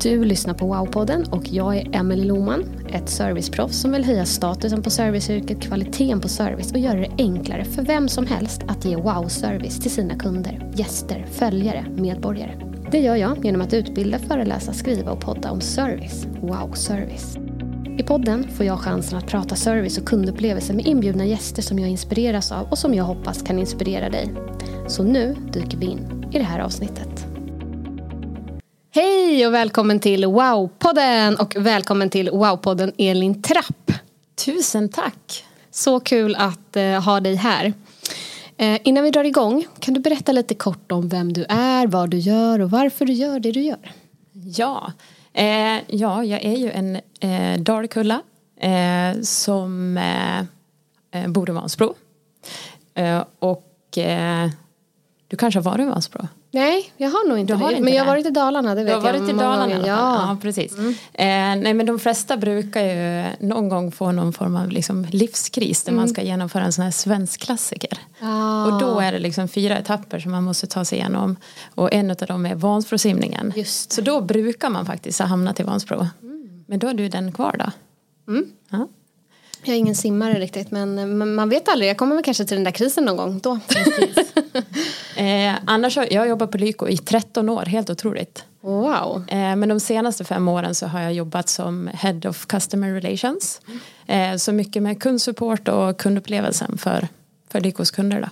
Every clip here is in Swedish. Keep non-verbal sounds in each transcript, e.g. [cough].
Du lyssnar på Wow-podden och jag är Emelie Loman, ett serviceproffs som vill höja statusen på serviceyrket, kvaliteten på service och göra det enklare för vem som helst att ge wow-service till sina kunder, gäster, följare, medborgare. Det gör jag genom att utbilda, föreläsa, skriva och podda om service. Wow-service. I podden får jag chansen att prata service och kundupplevelser med inbjudna gäster som jag inspireras av och som jag hoppas kan inspirera dig. Så nu dyker vi in i det här avsnittet. Hej och välkommen till Wow-podden och välkommen till Wow-podden Elin Trapp. Tusen tack. Så kul att eh, ha dig här. Eh, innan vi drar igång, kan du berätta lite kort om vem du är, vad du gör och varför du gör det du gör? Ja, eh, ja jag är ju en eh, Dalkulla eh, som bor i Vansbro. Och du kanske har varit i Vansbro? Nej, jag har nog inte Du har det. inte men jag har varit i Dalarna, det vet Du har jag. varit i Dalarna gånger. Ja. Ja, precis. Eh, nej, men de flesta brukar ju någon gång få någon form av liksom livskris där man ska genomföra en sån här svensk klassiker. Ah. Och då är det liksom fyra etapper som man måste ta sig igenom. Och en av dem är Vansbrosimningen. Just det. Så då brukar man faktiskt ha hamnat i Vansbro. Men då är du den kvar då. Ja. Jag är ingen simmare riktigt men man vet aldrig, jag kommer väl kanske till den där krisen någon gång då. [laughs] Eh, annars har jag jobbat på Lyko i 13 år, helt otroligt. wow. Eh, men de senaste fem åren så har jag jobbat som Head of Customer Relations. Eh, så mycket med kundsupport och kundupplevelsen för, för Lykos kunder. Då.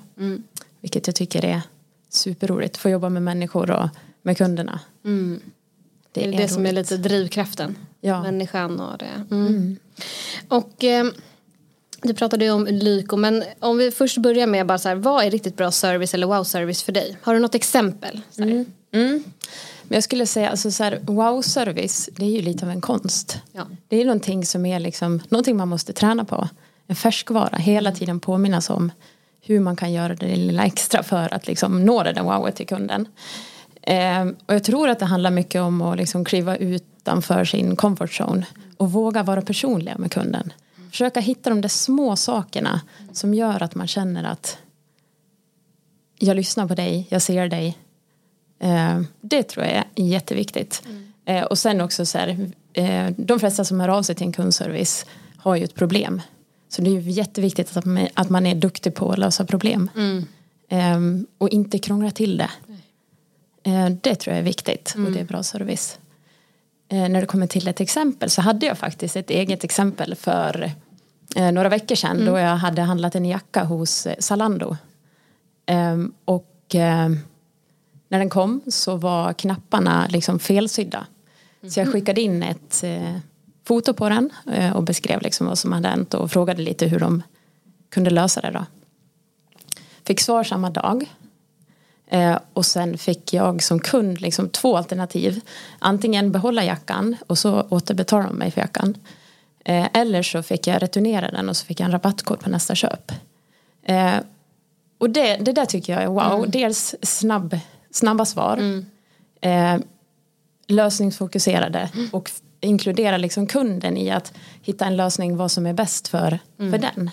Vilket jag tycker är superroligt. Få jobba med människor och med kunderna. Det är det som är lite drivkraften. Ja. Människan och det. Mm. Och eh, du pratade ju om Lyko men om vi först börjar med bara så här, vad är riktigt bra service eller wow-service för dig? Har du något exempel? Så här. Men jag skulle säga alltså så här, wow-service det är ju lite av en konst. Ja. Det är någonting som är liksom, någonting man måste träna på. En färskvara, hela tiden påminnas om hur man kan göra det lilla extra för att liksom nå det där wowet till kunden. Ehm, och jag tror att det handlar mycket om att liksom kliva utanför sin comfort zone och våga vara personliga med kunden. Försöka hitta de där små sakerna som gör att man känner att jag lyssnar på dig, jag ser dig. Eh, det tror jag är jätteviktigt. Eh, och sen också så här, eh, de flesta som hör av sig till en kundservice har ju ett problem. Så det är ju jätteviktigt att man, att man är duktig på att lösa problem. Eh, och inte krångla till det. Eh, det tror jag är viktigt och det är bra service. Eh, när det kommer till ett exempel så hade jag faktiskt ett eget exempel för eh, några veckor sedan då jag hade handlat en jacka hos Zalando. Ehm, och när den kom så var knapparna liksom felsydda. Så jag skickade in ett foto på den och beskrev liksom vad som hade hänt och frågade lite hur de kunde lösa det då. Fick svar samma dag. Eh, och sen fick jag som kund liksom två alternativ. Antingen behålla jackan och så återbetala de mig för jackan. Eh, eller så fick jag returnera den och så fick jag en rabattkod på nästa köp. Eh, och det, det där tycker jag är wow. Dels snabb, snabba svar. Eh, lösningsfokuserade. Och f- inkludera liksom kunden i att hitta en lösning vad som är bäst för, för den.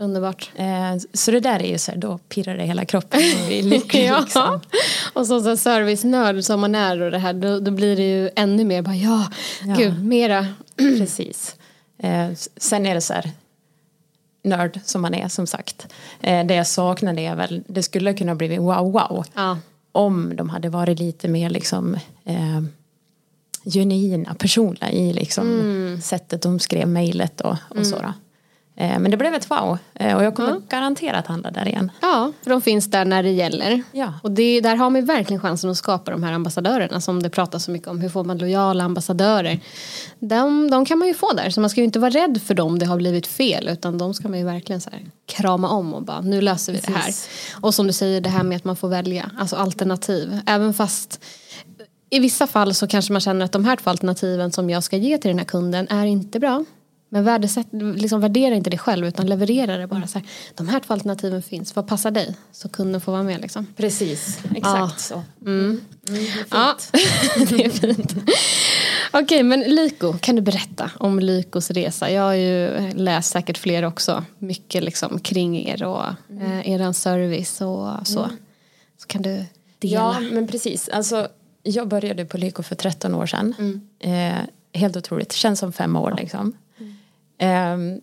Underbart. Eh, så det där är ju så här, då pirrar det hela kroppen och är lyckliga [laughs] Ja. liksom. Och som så servicenörd som man är och det här då, då blir det ju ännu mer bara ja, Ja. gud mera. [clears throat] Precis. Eh, sen är det så här nörd som man är som sagt. Eh, det jag saknar det är väl, det skulle kunna bli wow wow. Ja. om de hade varit lite mer liksom eh, genuina, personliga i liksom Mm. sättet de skrev mejlet och, och så. Då. Eh, men det blev ett wow eh, och jag kommer Ja. garanterat handla där igen. Ja, för de finns där när det gäller. Ja. Och det, där har man verkligen chansen att skapa de här ambassadörerna som det pratas så mycket om. Hur får man lojala ambassadörer? De, de kan man ju få där. Så man ska ju inte vara rädd för dem det har blivit fel. Utan de ska man ju verkligen så här krama om och bara nu löser vi det här. Och som du säger det här med att man får välja. Alltså alternativ. Även fast i vissa fall så kanske man känner att de här två alternativen som jag ska ge till den här kunden är inte bra. Men värdesätt, liksom värdera inte det själv utan leverera det bara så här. De här två alternativen finns, vad passar dig? Så kunden får vara med liksom. Precis, exakt så. Ja, [laughs] det är fint. Okej, men Lyko, kan du berätta om Lykos resa? Jag har ju läst säkert fler också. Mycket liksom kring er och eh, er service och så. Så kan du dela. Ja, men precis. Alltså, jag började på Lyko för 13 år sedan. Eh, helt otroligt. Känns som fem år liksom. Ehm,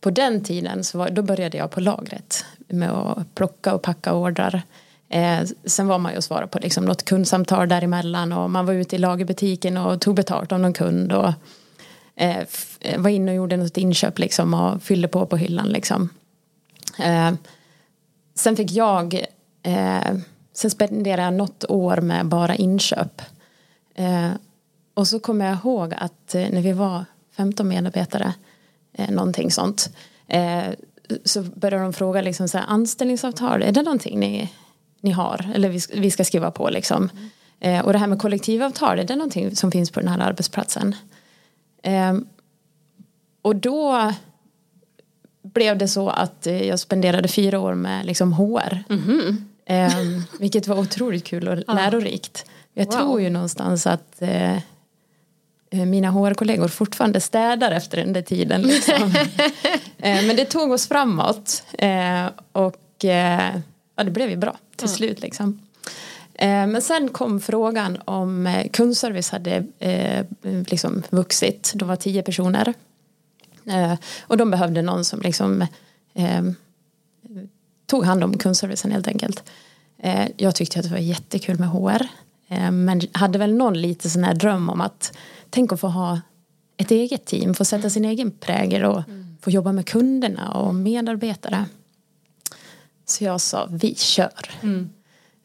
på den tiden så var, då började jag på lagret med att plocka och packa ordrar. Eh, sen var man ju och svarade på liksom något kundsamtal däremellan och man var ute i lagerbutiken och tog betalt av någon kund och eh, eh var inne och gjorde något inköp liksom och fyllde på på hyllan liksom. Eh, sen fick jag, eh, sen spenderade jag något år med bara inköp. Eh, och så kommer jag ihåg att eh, när vi var 15 medarbetare, eh, någonting sånt, eh, så började de fråga liksom så här, anställningsavtal, är det någonting ni, ni har? Eller vi, vi ska skriva på liksom. Eh, och det här med kollektivavtal, är det någonting som finns på den här arbetsplatsen? Eh, och då blev det så att eh, jag spenderade fyra år med liksom HR. Eh, vilket var otroligt kul och lärorikt. Jag Wow. tror ju någonstans att eh, mina HR-kollegor fortfarande städar efter den där tiden. Liksom. [laughs] eh, men det tog oss framåt. Eh, och eh, ja, det blev ju bra till slut. Liksom. Eh, men sen kom frågan om eh, kundservice hade eh, liksom vuxit. De var tio personer. Eh, och de behövde någon som liksom eh, tog hand om kundservicen helt enkelt. Eh, jag tyckte att det var jättekul med HR. Eh, men hade väl någon lite sån här dröm om att tänk att få ha ett eget team, få sätta sin egen prägel och få jobba med kunderna och medarbetare. Så jag sa, vi kör.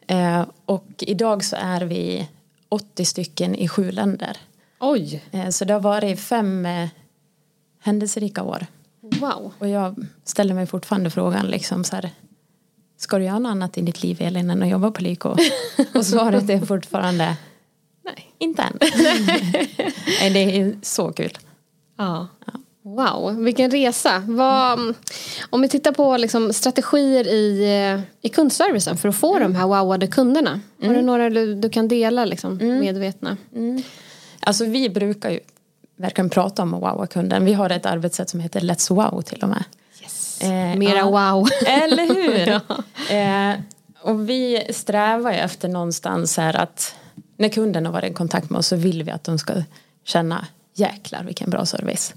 Eh, och idag så är vi 80 stycken i sju länder. Oj, Eh, så det har varit fem eh, händelserika år. wow. Och jag ställer mig fortfarande frågan liksom så här, Ska du göra något annat i ditt liv Elin än att jobba på Lyko? Och svaret är fortfarande Nej. inte än. [laughs] Nej, det är så kul. Ja. Wow, vilken resa. Vad, om vi tittar på liksom strategier i, eh, i kundservicen för att få de här wowade kunderna. Har du några du, du kan dela liksom, medvetna? Alltså vi brukar ju verkligen prata om att wowa kunden. Vi har ett arbetssätt som heter Let's Wow till och med. Eh, Mera ja. wow. [laughs] Eller hur? [laughs] Ja. eh, och vi strävar ju efter någonstans här att när kunden har varit i kontakt med oss så vill vi att de ska känna jäklar vilken bra service.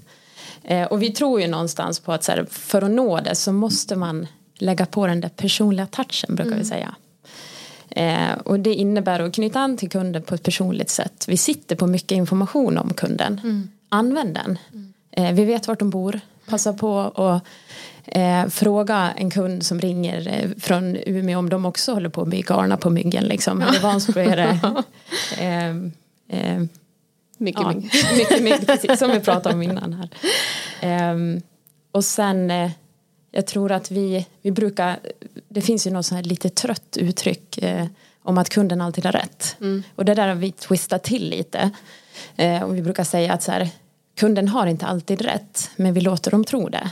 Eh, och vi tror ju någonstans på att så här, för att nå det så måste man lägga på den där personliga touchen brukar vi säga. Eh, och det innebär att knyta an till kunden på ett personligt sätt. Vi sitter på mycket information om kunden. Använd den. Eh, vi vet vart de bor. Passa på att eh, fråga en kund som ringer eh, från Umeå om de också håller på att bli galna på myggen. Liksom. Här i Vansbro är det [laughs] eh, eh, Mycket, ja, [laughs] mycket. mycket, mycket, precis som vi pratade om innan här. Ehm, och sen, eh, jag tror att vi, vi brukar, det finns ju något sånt här lite trött uttryck eh, om att kunden alltid har rätt. Och det där har vi twistat till lite. Eh, och vi brukar säga att så här, kunden har inte alltid rätt, men vi låter dem tro det.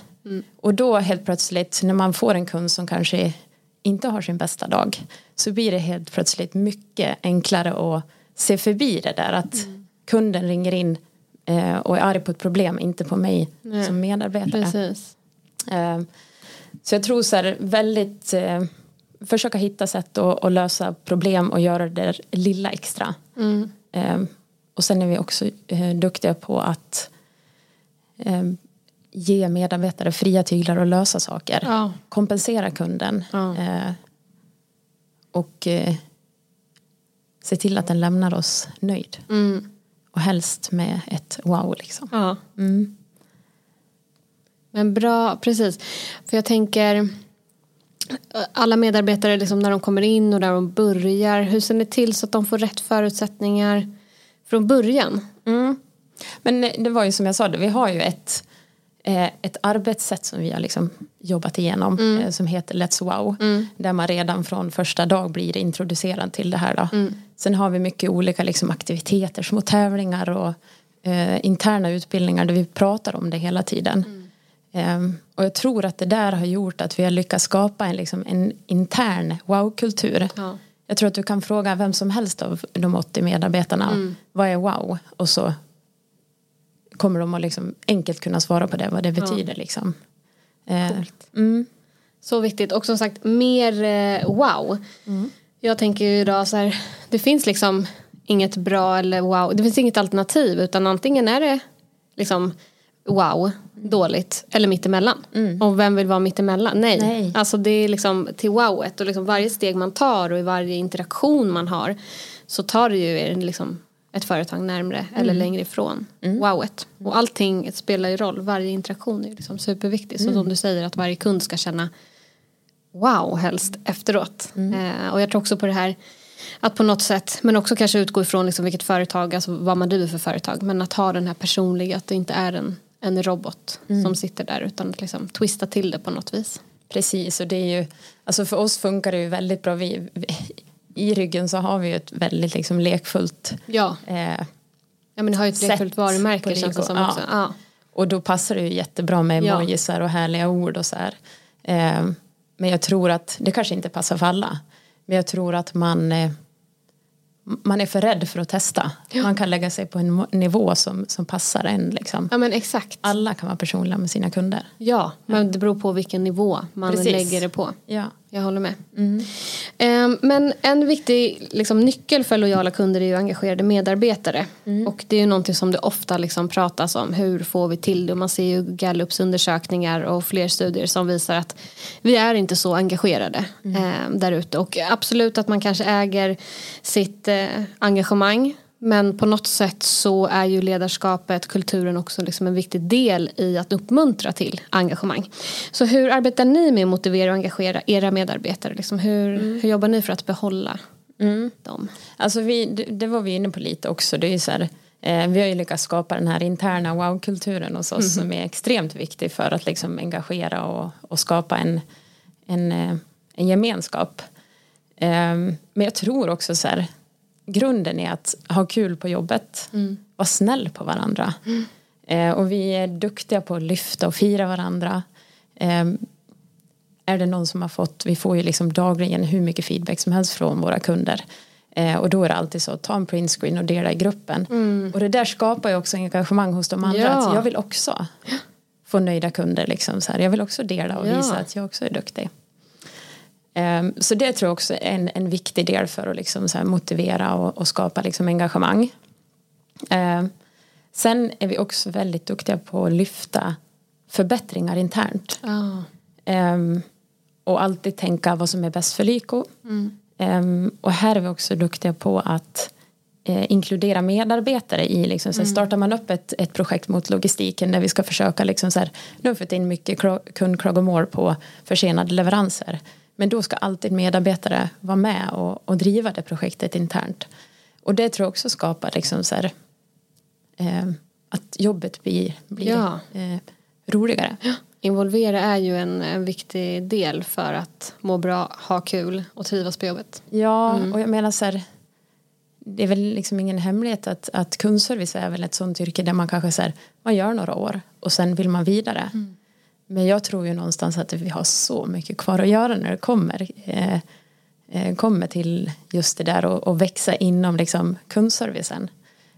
Och då helt plötsligt, när man får en kund som kanske inte har sin bästa dag, så blir det helt plötsligt mycket enklare att se förbi det där att kunden ringer in eh, och är arg på ett problem, inte på mig Nej. som medarbetare. Precis. Eh, Så jag tror så här väldigt eh, försöka hitta sätt att, lösa problem och göra det där lilla extra. Mm. Och sen är vi också duktiga på att ge medarbetare fria tyglar och lösa saker. Ja. Kompensera kunden. Ja. Eh, Och eh, se till att den lämnar oss nöjd. Och helst med ett wow liksom. Ja. Men bra, precis. För jag tänker alla medarbetare liksom när de kommer in och när de börjar. Hur ser ni till så att de får rätt förutsättningar från början? Men det var ju som jag sa, vi har ju ett, ett arbetssätt som vi har liksom jobbat igenom eh, som heter Let's Wow. Där man redan från första dag blir introducerad till det här. Då. Sen har vi mycket olika liksom, aktiviteter, små tävlingar och eh, interna utbildningar där vi pratar om det hela tiden. Ehm, och jag tror att det där har gjort att vi har lyckats skapa en, liksom, en intern wow-kultur. Ja. Jag tror att du kan fråga vem som helst av de 80 medarbetarna vad är wow? Och så kommer de att liksom enkelt kunna svara på det, vad det betyder. Liksom. Eh, Så viktigt. Och som sagt, mer eh, wow. Jag tänker ju idag så här, det finns liksom inget bra eller wow. Det finns inget alternativ utan antingen är det liksom wow, dåligt eller mittemellan. Och vem vill vara mittemellan? Nej. Nej. Alltså det är liksom till wowet och liksom varje steg man tar och i varje interaktion man har så tar det ju er liksom ett företag närmre eller längre ifrån wowet. Och allting spelar ju roll, varje interaktion är liksom superviktig. Så som du säger att varje kund ska känna wow helst efteråt. Eh, och jag tror också på det här att på något sätt, men också kanske utgå ifrån liksom vilket företag, alltså vad man driver för företag. Men att ha den här personliga, att det inte är en, en robot som sitter där utan att liksom twista till det på något vis. Precis, och det är ju, alltså för oss funkar det ju väldigt bra. Vi, vi, I ryggen så har vi ju ett väldigt liksom lekfullt Ja, eh, ja men det har ju ett lekfullt varumärke känns det som Ja. också. Ja. Och då passar det ju jättebra med Ja. emojisar och härliga ord och så här. Eh, men jag tror att det kanske inte passar för alla. Men jag tror att man eh, man är för rädd för att testa. Man kan lägga sig på en nivå som, som passar en. Liksom. ja men exakt. Alla kan vara personliga med sina kunder. Ja, men det beror på vilken nivå man Precis. lägger det på. Ja. Jag håller med. Ehm, Men en viktig liksom, nyckel för lojala kunder är ju engagerade medarbetare. Och det är ju någonting som det ofta liksom pratas om. Hur får vi till det? Och man ser ju Gallups undersökningar och fler studier som visar att vi är inte så engagerade eh, där ute. Och absolut att man kanske äger sitt eh, engagemang. Men på något sätt så är ju ledarskapet, kulturen också liksom en viktig del i att uppmuntra till engagemang. Så hur arbetar ni med att motivera och engagera era medarbetare? Liksom hur, hur jobbar ni för att behålla dem? Alltså vi, det, var vi inne på lite också. Det är så här, eh, vi har ju lyckats skapa den här interna wow-kulturen hos oss som är extremt viktig för att liksom engagera och, och skapa en, en, eh, en gemenskap. Ehm, men jag tror också så här, grunden är att ha kul på jobbet, vara snäll på varandra. Eh, och vi är duktiga på att lyfta och fira varandra. Ehm, är det någon som har fått, vi får ju liksom dagligen hur mycket feedback som helst från våra kunder. Eh, och då är det alltid så, ta en printscreen och dela i gruppen. Och det där skapar ju också engagemang hos de andra. Ja. Att jag vill också få nöjda kunder. Liksom, så här. Jag vill också dela och Ja. visa att jag också är duktig. Ehm, så det tror jag också är en, en viktig del för att liksom så motivera och, och skapa liksom engagemang. Ehm, sen är vi också väldigt duktiga på att lyfta förbättringar internt. Ehm, och alltid tänka vad som är bäst för Lyko. Ehm, och här är vi också duktiga på att eh, inkludera medarbetare i liksom, så här, startar man upp ett, ett projekt mot logistiken där vi ska försöka liksom, så här, nu har vi fått in mycket kla- kundklagomål på försenade leveranser men då ska alltid medarbetare vara med och, och driva det projektet internt och det tror jag också skapar liksom, så här, eh, att jobbet blir, blir Ja. eh, roligare. Involvera är ju en, en viktig del för att må bra, ha kul och trivas på jobbet. Ja, och jag menar så här, det är väl liksom ingen hemlighet att, att kundservice är väl ett sånt yrke där man kanske så här, man gör några år och sen vill man vidare. Men jag tror ju någonstans att vi har så mycket kvar att göra när det kommer, eh, eh, kommer till just det där och, och växa inom liksom kundservicen.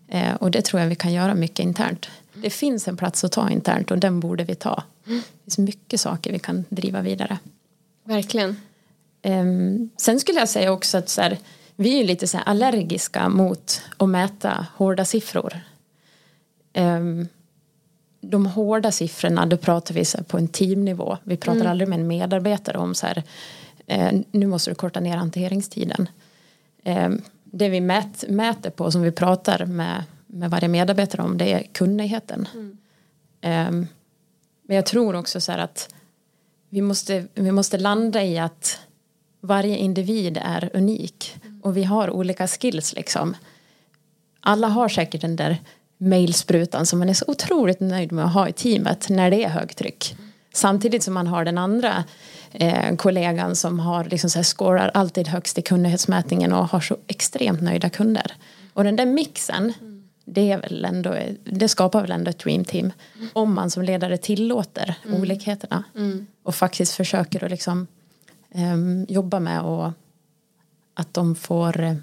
Eh, och det tror jag vi kan göra mycket internt. Det finns en plats att ta internt och den borde vi ta. Det finns mycket saker vi kan driva vidare. Verkligen. Ehm, sen skulle jag säga också att så här, vi är lite så allergiska mot att mäta hårda siffror. De hårda siffrorna, då pratar vi på en teamnivå. Vi pratar aldrig med en medarbetare om så här, eh, nu måste du korta ner hanteringstiden. Ehm, det vi mät, mäter på som vi pratar med, med varje medarbetare om det är kunnigheten. Ehm, men jag tror också så här att vi måste, vi måste landa i att varje individ är unik och vi har olika skills liksom. Alla har säkert den där mailsprutan som man är så otroligt nöjd med att ha i teamet när det är högtryck. Samtidigt som man har den andra eh, kollegan som har liksom så här, scorar alltid högst i kunnighetsmätningen och har så extremt nöjda kunder. Och den där mixen det, är väl ändå, det skapar väl ändå ett dreamteam. Om man som ledare tillåter olikheterna. Och faktiskt försöker att liksom, um, jobba med och att de får uh,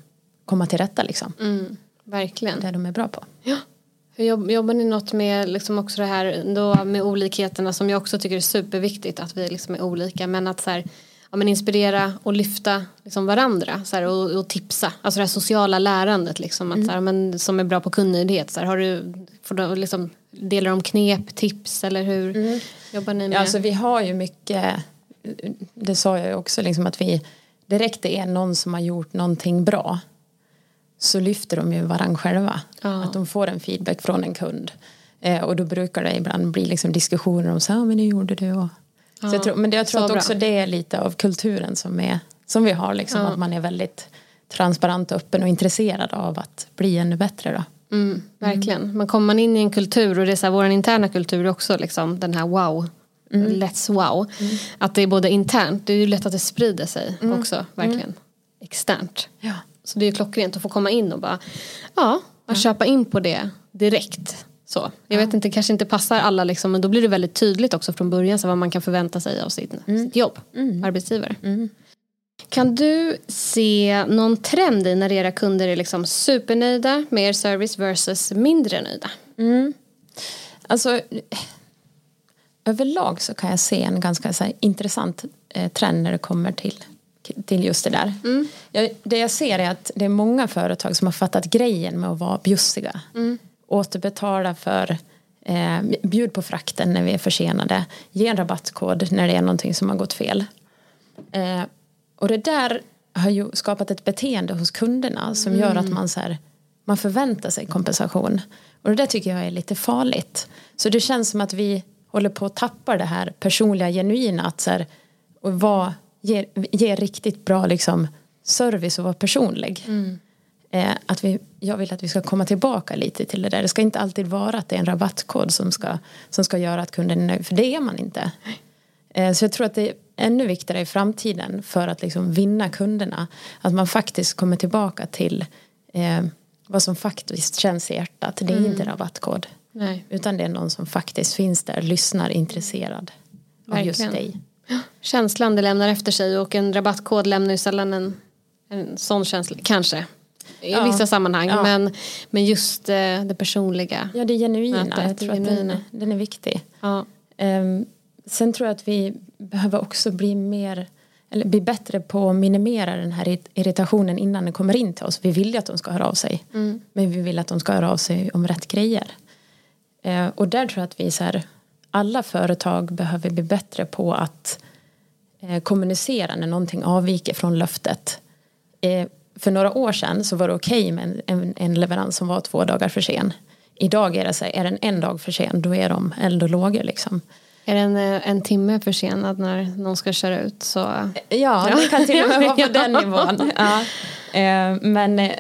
komma till rätta liksom. Verkligen. Det de är bra på. Ja. Hur jobb, jobbar ni något med liksom också det här då med olikheterna som jag också tycker är superviktigt att vi liksom är olika men att så här, ja, men inspirera och lyfta liksom varandra så här, och, och tipsa. Alltså det här sociala lärandet liksom, att, så här, men, som är bra på kundnöjdhet. Så här, har du, får du liksom, delar de knep, tips eller hur jobbar ni med? Ja, alltså vi har ju mycket, det sa jag ju också, liksom att vi direkt det är någon som har gjort någonting bra så lyfter de ju varandra själva. Ja. Att de får en feedback från en kund. Eh, och då brukar det ibland bli liksom diskussioner om så här, men det gjorde du. Och... så jag tror, men det, jag tror så att bra. också det är lite av kulturen som, är, som vi har. Liksom, Att man är väldigt transparent och öppen och intresserad av att bli ännu bättre. Då. Mm, verkligen. Kommer man in i en kultur och det är så här, vår interna kultur också liksom den här wow. Let's wow. Att det är både internt, det är ju lätt att det sprider sig också verkligen. Externt. Ja. Så det är ju klockrent att få komma in och bara ja, att köpa in på det direkt. Så. Jag vet inte, kanske inte passar alla liksom, men då blir det väldigt tydligt också från början så vad man kan förvänta sig av sitt, sitt jobb, arbetsgivare. Kan du se någon trend i när era kunder är liksom supernöjda med er service versus mindre nöjda? Alltså, överlag så kan jag se en ganska här, intressant eh, trend när det kommer till, till just det där. Jag, det jag ser är att det är många företag som har fattat grejen med att vara bjussiga. Återbetala för eh, bjud på frakten när vi är försenade. Ge en rabattkod när det är någonting som har gått fel. Eh, och det där har ju skapat ett beteende hos kunderna som gör att man så här, man förväntar sig kompensation. Och det där tycker jag är lite farligt. Så det känns som att vi håller på att tappa det här personliga, genuina. Att så här, och vara, ge, ge riktigt bra liksom, service och vara personlig. Eh, att vi, jag vill att vi ska komma tillbaka lite till det där. Det ska inte alltid vara att det är en rabattkod som ska, som ska göra att kunden är nöjd. För det är man inte. Eh, Så jag tror att det är ännu viktigare i framtiden för att liksom vinna kunderna. Att man faktiskt kommer tillbaka till eh, vad som faktiskt känns i hjärtat. Det är inte rabattkod. Nej. Utan det är någon som faktiskt finns där, lyssnar, intresserad av just dig. Känslan det lämnar efter sig och en rabattkod lämnar ju sällan en, en sån känsla, kanske. I Ja. vissa sammanhang Ja. men, men just eh, det personliga. Ja, det genuina. Mötet, jag tror det att den, genuina. den är viktig. Ja. Ehm, sen tror jag att vi behöver också bli mer eller bli bättre på att minimera den här irrit- irritationen innan den kommer in till oss. Vi vill ju att de ska höra av sig. Men vi vill att de ska höra av sig om rätt grejer. Eh, och där tror jag att vi så här, alla företag behöver bli bättre på att eh, kommunicera när någonting avviker från löftet. Eh, för några år sedan så var det okej med en, en, leverans som var två dagar för sen. Idag är det så här, är den en dag för sen då är de eld och lågor liksom. Är den eh, en timme försenad när någon ska köra ut så Ja, det kan till och med vara på [laughs] Ja. den nivån. Ja. Men,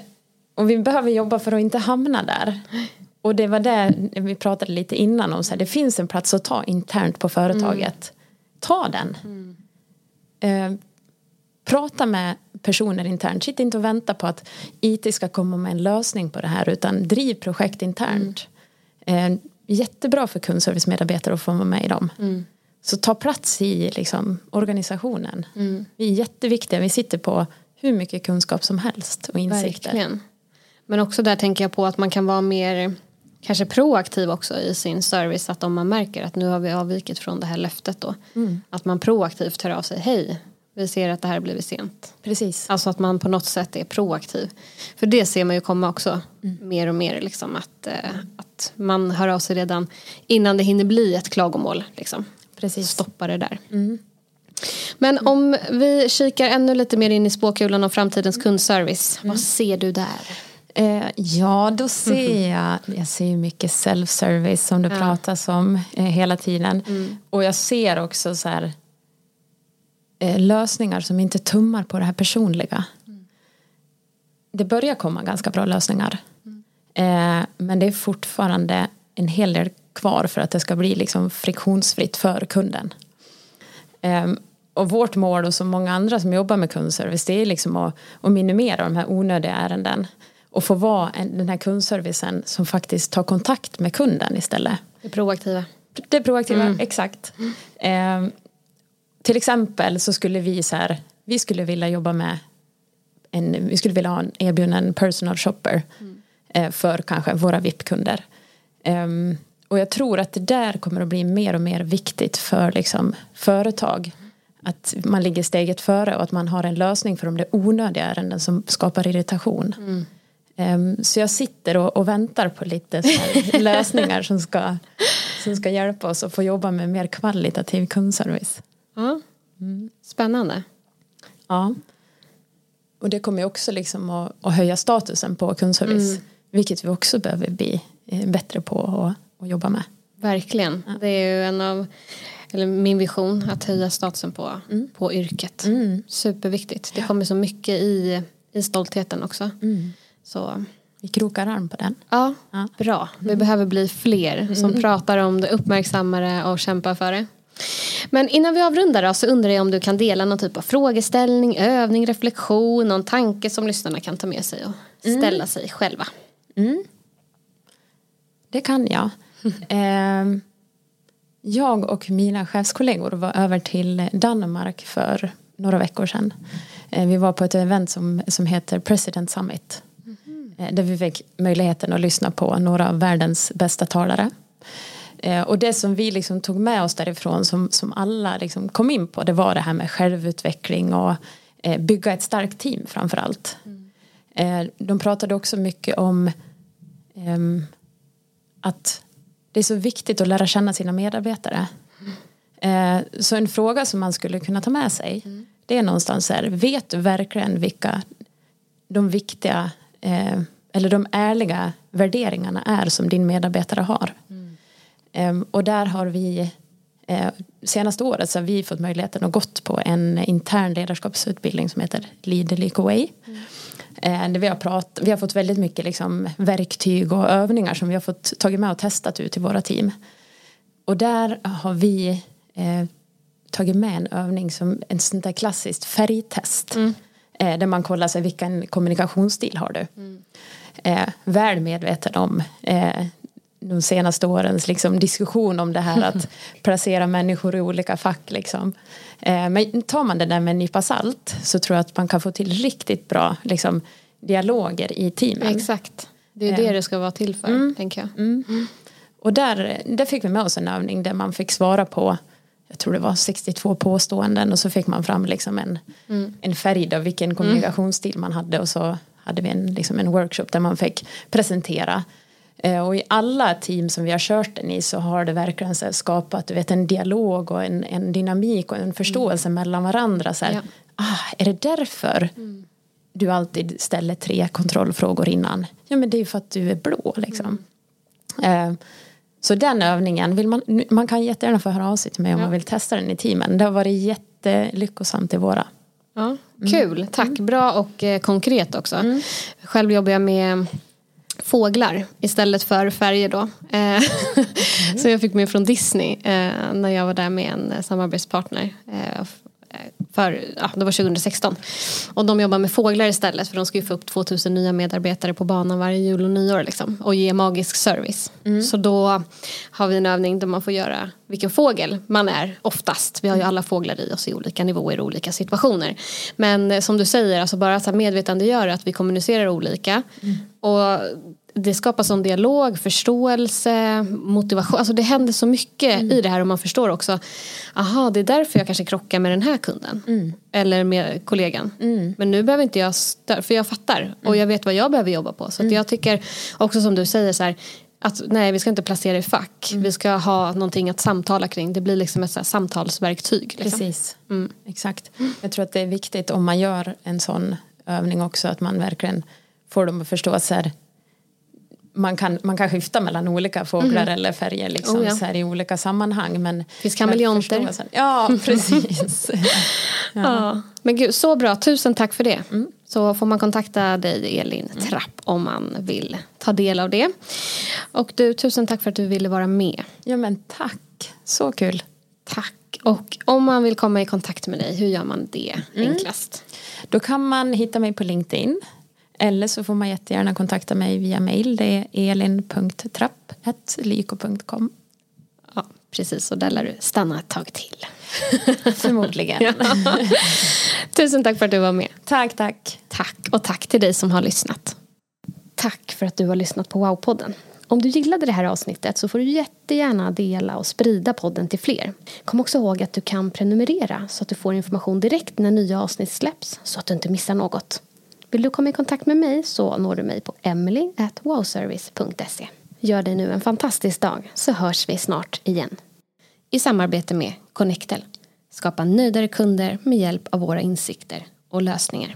och vi behöver jobba för att inte hamna där. Och det var det vi pratade lite innan om. Så här, det finns en plats att ta internt på företaget. Ta den. Eh, prata med personer internt. Sitt inte och vänta på att IT ska komma med en lösning på det här. Utan driv projekt internt. Eh, jättebra för kundservicemedarbetare att få vara med i dem. Så ta plats i liksom, organisationen. Vi är jätteviktiga. Vi sitter på hur mycket kunskap som helst och insikter. Verkligen. Men också där tänker jag på att man kan vara mer kanske proaktiv också i sin service. Att om man märker att nu har vi avvikit från det här löftet då. Att man proaktivt hör av sig. Hej, vi ser att det här blivit sent. Precis. Alltså att man på något sätt är proaktiv. För det ser man ju komma också mer och mer. Liksom, att, eh, att man hör av sig redan innan det hinner bli ett klagomål. Liksom. Precis. Stoppa det där. Men om vi kikar ännu lite mer in i spåkulan om framtidens kundservice. Vad ser du där? Eh, ja, då ser [laughs] jag, jag ser mycket self-service som det pratas om eh, hela tiden. Och jag ser också så här, eh, lösningar som inte tummar på det här personliga. Det börjar komma ganska bra lösningar. Eh, men det är fortfarande en hel del kvar för att det ska bli liksom friktionsfritt för kunden. Ehm, och vårt mål och så många andra som jobbar med kundservice det är liksom att, att minimera de här onödiga ärenden och få vara en, den här kundservicen som faktiskt tar kontakt med kunden istället. Det proaktiva. Det proaktiva, exakt. Ehm, till exempel så skulle vi så här, vi skulle vilja jobba med en, vi skulle vilja ha en erbjuda en personal shopper eh, för kanske våra VIP-kunder. Ehm, och jag tror att det där kommer att bli mer och mer viktigt för liksom, företag. Att man ligger steget före och att man har en lösning för de där onödiga ärenden som skapar irritation. Ehm, så jag sitter och, och väntar på lite [laughs] lösningar som ska, som ska hjälpa oss att få jobba med mer kvalitativ kundservice. Ja. Spännande. Ja. Och det kommer också liksom att, att höja statusen på kundservice. Vilket vi också behöver bli eh, bättre på att, att jobba med. Verkligen. Det är ju en av eller min vision att höja statusen på, på yrket. Superviktigt. Det kommer så mycket i, i stoltheten också. Så Vi krokar arm på den. ja, Ja. bra. Vi behöver bli fler som pratar om det, uppmärksammar det och kämpar för det. Men innan vi avrundar då, så undrar jag om du kan dela någon typ av frågeställning, övning, reflektion, någon tanke som lyssnarna kan ta med sig och ställa sig själva. Det kan jag. [laughs] Ehm, jag och mina chefskollegor var över till Danmark för några veckor sedan. Eh, Vi var på ett event som, som heter President Summit. Eh, Där vi fick möjligheten att lyssna på några av världens bästa talare. Eh, Och det som vi liksom tog med oss därifrån som, som alla liksom kom in på det var det här med självutveckling och eh, bygga ett starkt team framför allt. Eh, De pratade också mycket om ehm, att det är så viktigt att lära känna sina medarbetare. Så en fråga som man skulle kunna ta med sig det är någonstans här, vet du verkligen vilka de viktiga eh, eller de ärliga värderingarna är som din medarbetare har. Ehm, och där har vi eh, senaste året så har vi fått möjligheten att gått på en intern ledarskapsutbildning som heter Lead Leak Away. Eh, där vi, har prat, vi har fått väldigt mycket liksom, verktyg och övningar som vi har fått tagit med och testat ut i våra team. Och där har vi eh, tagit med en övning som en sånt där klassiskt färgtest. Eh, där man kollar sig vilken kommunikationsstil har du. Eh, väl medveten om eh, de senaste årens liksom, diskussion om det här att [laughs] placera människor i olika fack. Liksom. Eh, men tar man det där med en nypa salt så tror jag att man kan få till riktigt bra liksom, dialoger i teamen. Exakt. Det är det det ska vara till för, tänker jag. Och där, där fick vi med oss en övning där man fick svara på jag tror det var 62 påståenden och så fick man fram liksom en, en färg av vilken kommunikationsstil man hade och så hade vi en, liksom en workshop där man fick presentera. Eh, och i alla team som vi har kört den i så har det verkligen så skapat du vet, en dialog och en, en dynamik och en förståelse mellan varandra. Så här, Ja. ah, är det därför du alltid ställer tre kontrollfrågor innan? Ja men det är ju för att du är blå liksom. Eh, så den övningen, vill man, man kan jättegärna få höra av sig till mig om Ja. man vill testa den i teamen. Det har varit jättelyckosamt i våra. Ja, kul, tack. Bra och eh, konkret också. Själv jobbar jag med fåglar istället för färger då. Eh, [laughs] Så jag fick med från Disney eh, när jag var där med en samarbetspartner. Eh, för, ja, det var 2016. Och de jobbar med fåglar istället för de ska ju få upp 2000 nya medarbetare på banan varje jul och nyår liksom, och ge magisk service. Så då har vi en övning där man får göra vilken fågel man är oftast. Vi har ju alla fåglar i oss i olika nivåer och olika situationer. Men eh, som du säger, alltså bara så medvetandegöra att vi kommunicerar olika. Och det skapar sån dialog, förståelse, motivation. Alltså det händer så mycket i det här och man förstår också. Aha, det är därför jag kanske krockar med den här kunden. Eller med kollegan. Men nu behöver inte jag stö- för jag fattar. Och jag vet vad jag behöver jobba på. Så att jag tycker också som du säger så här. Att nej, vi ska inte placera i fack. Vi ska ha någonting att samtala kring. Det blir liksom ett så samtalsverktyg. Liksom. Precis, exakt. Jag tror att det är viktigt om man gör en sån övning också att man verkligen får dem att förstå så här, man kan, man kan skifta mellan olika fåglar eller färger liksom, Oh, ja. så här, i olika sammanhang. Men, Finns kameleonter. Ja, [laughs] precis. Ja. Men gud, så bra. Tusen tack för det. Så får man kontakta dig Elin Trapp om man vill ta del av det. Och du, tusen tack för att du ville vara med. ja men tack, så kul. Tack. Och om man vill komma i kontakt med dig, hur gör man det enklast? Då kan man hitta mig på LinkedIn. Eller så får man jättegärna kontakta mig via mail. Det är elin.trapp.liko.com. Ja, precis. Och där lär du stanna ett tag till. [laughs] Förmodligen. Tusen tack för att du var med. Tack, tack. Tack. Och tack till dig som har lyssnat. Tack för att du har lyssnat på Wow-podden. Om du gillade det här avsnittet så får du jättegärna dela och sprida podden till fler. Kom också ihåg att du kan prenumerera så att du får information direkt när nya avsnitt släpps så att du inte missar något. Vill du komma i kontakt med mig så når du mig på emily.wowservice.se. Gör dig nu en fantastisk dag så hörs vi snart igen. I samarbete med Connectel. Skapa nöjdare kunder med hjälp av våra insikter och lösningar.